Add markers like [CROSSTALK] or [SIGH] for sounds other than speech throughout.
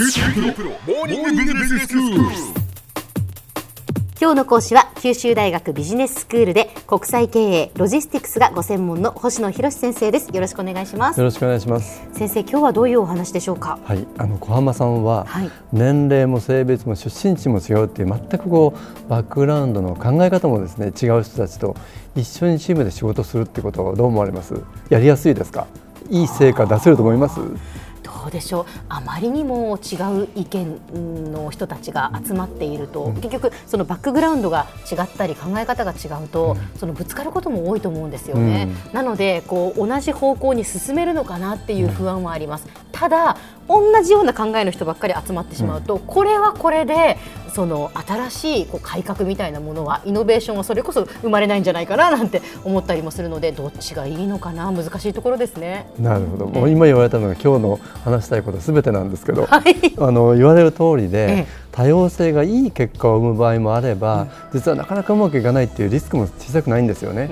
今日の講師は九州大学ビジネススクールで国際経営ロジスティクスがご専門の星野博先生ですよろしくお願いしますよろしくお願いします。先生今日はどういうお話でしょうか？はい、あの小浜さんは、はい年齢も性別も出身地も違うっていう全くこうバックグラウンドの考え方もですね違う人たちと一緒にチームで仕事するってことはどう思われます？やりやすいですか？いい成果出せると思います？どうでしょう。あまりにも違う意見の人たちが集まっていると、結局そのバックグラウンドが違ったり考え方が違うと、そのぶつかることも多いと思うんですよね、なのでこう同じ方向に進めるのかなっていう不安はあります、ただ同じような考えの人ばっかり集まってしまうと、これはこれでその新しいこう改革みたいなものはイノベーションはそれこそ生まれないんじゃないかななんて思ったりもするのでどっちがいいのかな難しいところですね。なるほど。もう今言われたのが今日の話したいことすべてなんですけど、はいあの言われる通りで、ええ多様性がいい結果を生む場合もあれば、実はなかなかうまくいかないっていうリスクも小さくないんですよね。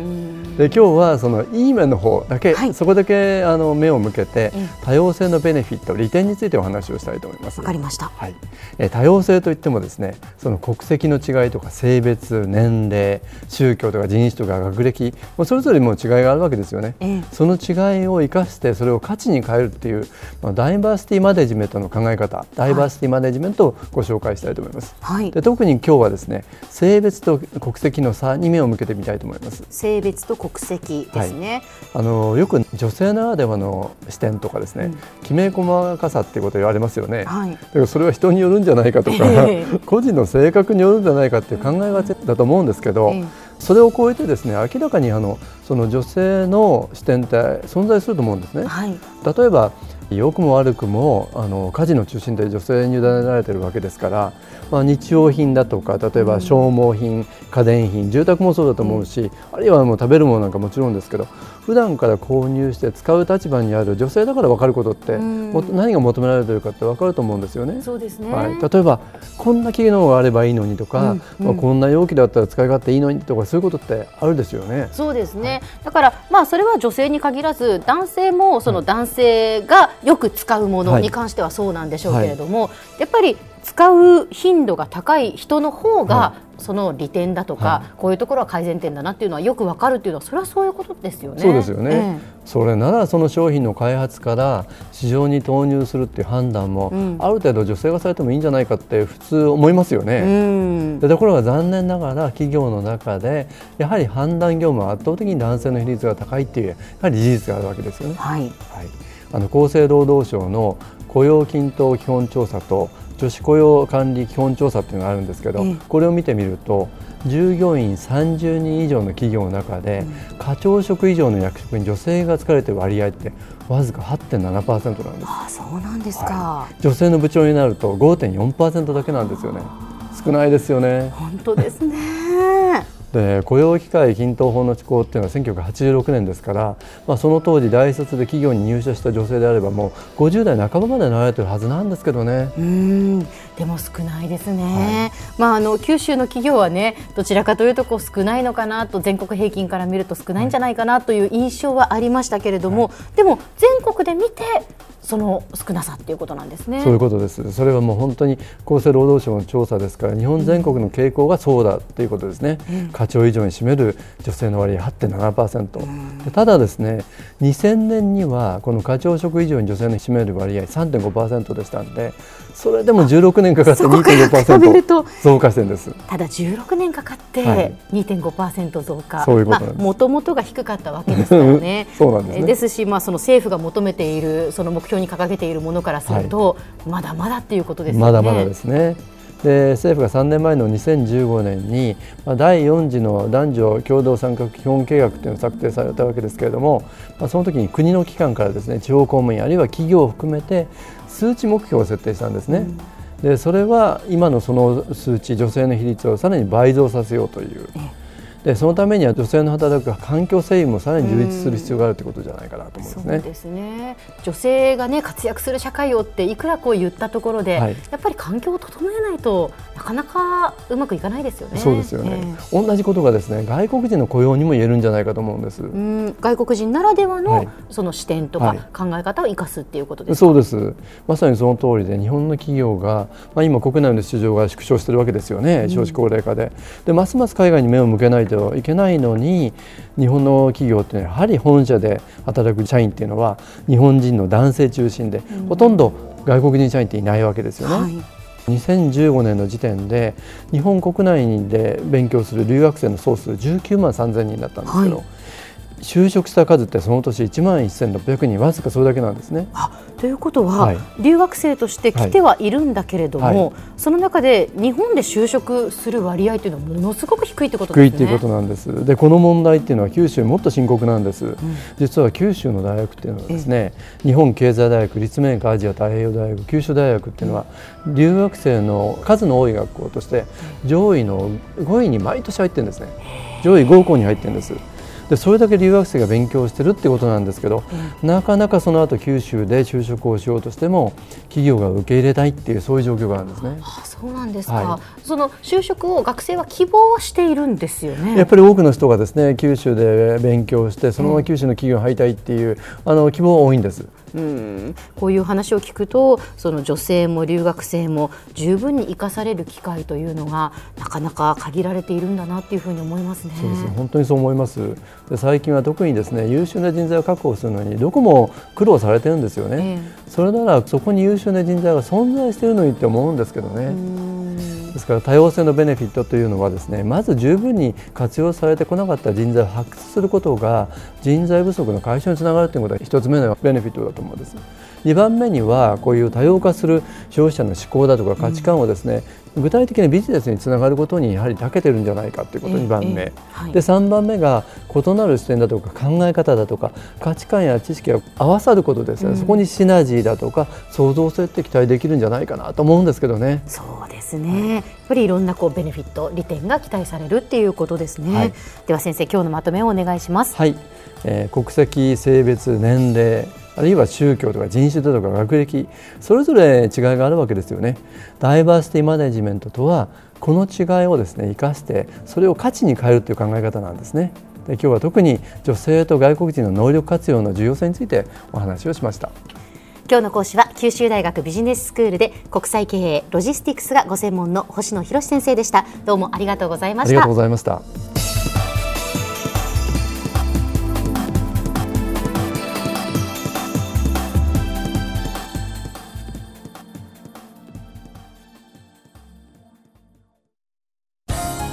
で今日はそのいい面の方だけ、はい。そこだけあの目を向けて、ええ多様性のベネフィット利点についてお話をしたいと思います。わかりました。はい、えー多様性といってもですねその国籍の違いとか性別年齢宗教とか人種とか学歴もうそれぞれもう違いがあるわけですよね、ええ。その違いを生かしてそれを価値に変えるっていう、まあ、ダイバーシティマネジメントの考え方ダイバーシティマネジメントをご紹介したいと思います、はい。で特に今日はですね性別と国籍の差に目を向けてみたいと思います。性別と国籍ですね。あのよく女性ならではの視点とかですね、きめ細かさっていうことを言われますよね、はい。だからそれは人によるんじゃないかとか、ええ。[LAUGHS] 個人の性格によるんじゃないかっていう考えがちだと思うんですけど、ええ。それを超えてですね明らかにあのその女性の視点って存在すると思うんですね。はい。例えば良くも悪くもあの家事の中心で女性に委ねられているわけですから、まあ、日用品だとか例えば消耗品、家電品住宅もそうだと思うし、あるいはもう食べるものなんかもちろんですけど普段から購入して使う立場にある女性だから分かることって、んもっと何が求められているかって分かると思うんですよね。そうですね。はい、例えばこんな機能があればいいのにとか、うんうんまあ、こんな容器だったら使い勝手いいのにとかそういうことってあるですよね。そうですね。だからまあそれは女性に限らず男性もその男性がよく使うものに関してはそうなんでしょうけれども、やっぱり使う頻度が高い人の方が、はその利点だとか、はこういうところは改善点だなっていうのはよくわかるっていうのはそれはそういうことですよね。そうですよね、えそれならその商品の開発から市場に投入するっていう判断も、んある程度女性がされてもいいんじゃないかって普通思いますよえうね。ん。でところが残念ながら企業の中でやはり判断業務は圧倒的に男性の比率が高いっていうやはり事実があるわけですよね。はい。はい、あの厚生労働省の雇用均等基本調査と女子雇用管理基本調査っていうのがあるんですけど、ええ。これを見てみると従業員30人以上の企業の中で、課長職以上の役職に女性が就かれている割合ってわずか8.7%なんです。ああそうなんですか。女性の部長になると5.4%だけなんですよね。少ないですよね。本当ですね。で雇用機会均等法の施行っていうのは1986年ですから、まあ、その当時大卒で企業に入社した女性であればもう50代半ばまでなられてるはずなんですけどね。うんでも少ないですね、まあ、あの九州の企業はねどちらかというとこう少ないのかなと全国平均から見ると少ないんじゃないかなという印象はありましたけれども、でも全国で見てその少なさっていうことなんですね。そういうことです。それはもう本当に厚生労働省の調査ですから、日本全国の傾向がそうだっていうことですね。課長以上に占める女性の割合8.7%。ただですね、2000年にはこの課長職以上に女性の占める割合3.5%でしたんで、それでも16年かかってそこから比べると2.5%増加してるんです。ただ16年かかっはてい2.5%増加、そうい。もともとが低かったわけですからね [LAUGHS] そうなんですねえですし、まあ、その政府が求めているその目標に掲げているものからすると、まだまだっていうことですよね。まだまだですね。で政府が3年前の2015年に、まあ、第4次の男女共同参画基本計画というのを策定されたわけですけれども、まあ、その時に国の機関からですね地方公務員あるいは企業を含めて数値目標を設定したんですね。でそれは今のその数値女性の比率をさらに倍増させようというでそのためには女性の働く環境整備もさらに充実する必要があるということじゃないかなと思うんですね。そうですね。女性がね活躍する社会をっていくらこう言ったところで、はい。やっぱり環境を整えないとなかなかうまくいかないですよね。そうですよね、えー、同じことがですね外国人の雇用にも言えるんじゃないかと思うんです。うん。外国人ならではの、その視点とか考え方を生かすっていうことですそうです。まさにその通りで日本の企業が、まあ、今国内の市場が縮小してるわけですよね。少子高齢化で。でますます海外に目を向けないといけないのに日本の企業ってやはり本社で働く社員っていうのは日本人の男性中心で、ほとんど外国人社員っていないわけですよね。はい。2015年の時点で日本国内で勉強する留学生の総数19万3000人だったんですけど、はい、就職した数ってその年1万1600人わずかそれだけなんですね。ということは、はい、留学生として来てはいるんだけれども、はいはい、その中で日本で就職する割合というのはものすごく低いということですね。低いということなんです。でこの問題っていうのは九州もっと深刻なんです。うん、実は九州の大学っていうのはですね、日本経済大学、立命館アジア太平洋大学、九州大学っていうのは、留学生の数の多い学校として上位の5位に毎年入ってるんですね。上位5校に入ってるんです。でそれだけ留学生が勉強してるってことなんですけど、うん、なかなかその後九州で就職をしようとしても企業が受け入れたいっていうそういう状況があるんですね。あそうなんですか、はい、その就職を学生は希望はしているんですよね。やっぱり多くの人がですね九州で勉強してそのまま九州の企業に入りたいっていう、あの希望は多いんです。うんこういう話を聞くとその女性も留学生も十分に生かされる機会というのがなかなか限られているんだなっていうふうに思いますね。そうです本当にそう思いますで最近は特にですね優秀な人材を確保するのにどこも苦労されてるんですよね、えー、それならそこに優秀な人材が存在しているのにって思うんですけどね。ですから多様性のベネフィットというのはですねまず十分に活用されてこなかった人材を発掘することが人材不足の解消につながるということが1つ目のベネフィットだと思うんです。2番目にはこういう多様化する消費者の思考だとか価値観をですね、うん、具体的なビジネスにつながることにやはり長けてるんじゃないかということ2番目、ええはい、で3番目が異なる視点だとか考え方だとか価値観や知識が合わさることですね、うん、そこにシナジーだとか創造性って期待できるんじゃないかなと思うんですけどね。そうですね。やっぱりいろんなこうベネフィット利点が期待されるっていうことですね、はい、では先生今日のまとめをお願いします。はい、えー、国籍性別年齢あるいは宗教とか人種だとか学歴それぞれ違いがあるわけですよね。ダイバーシティマネジメントとはこの違いをですね生かしてそれを価値に変えるという考え方なんですね。で今日は特に女性と外国人の能力活用の重要性についてお話をしました。今日の講師は九州大学ビジネススクールで国際経営ロジスティクスがご専門の星野博先生でしたどうもありがとうございましたありがとうございました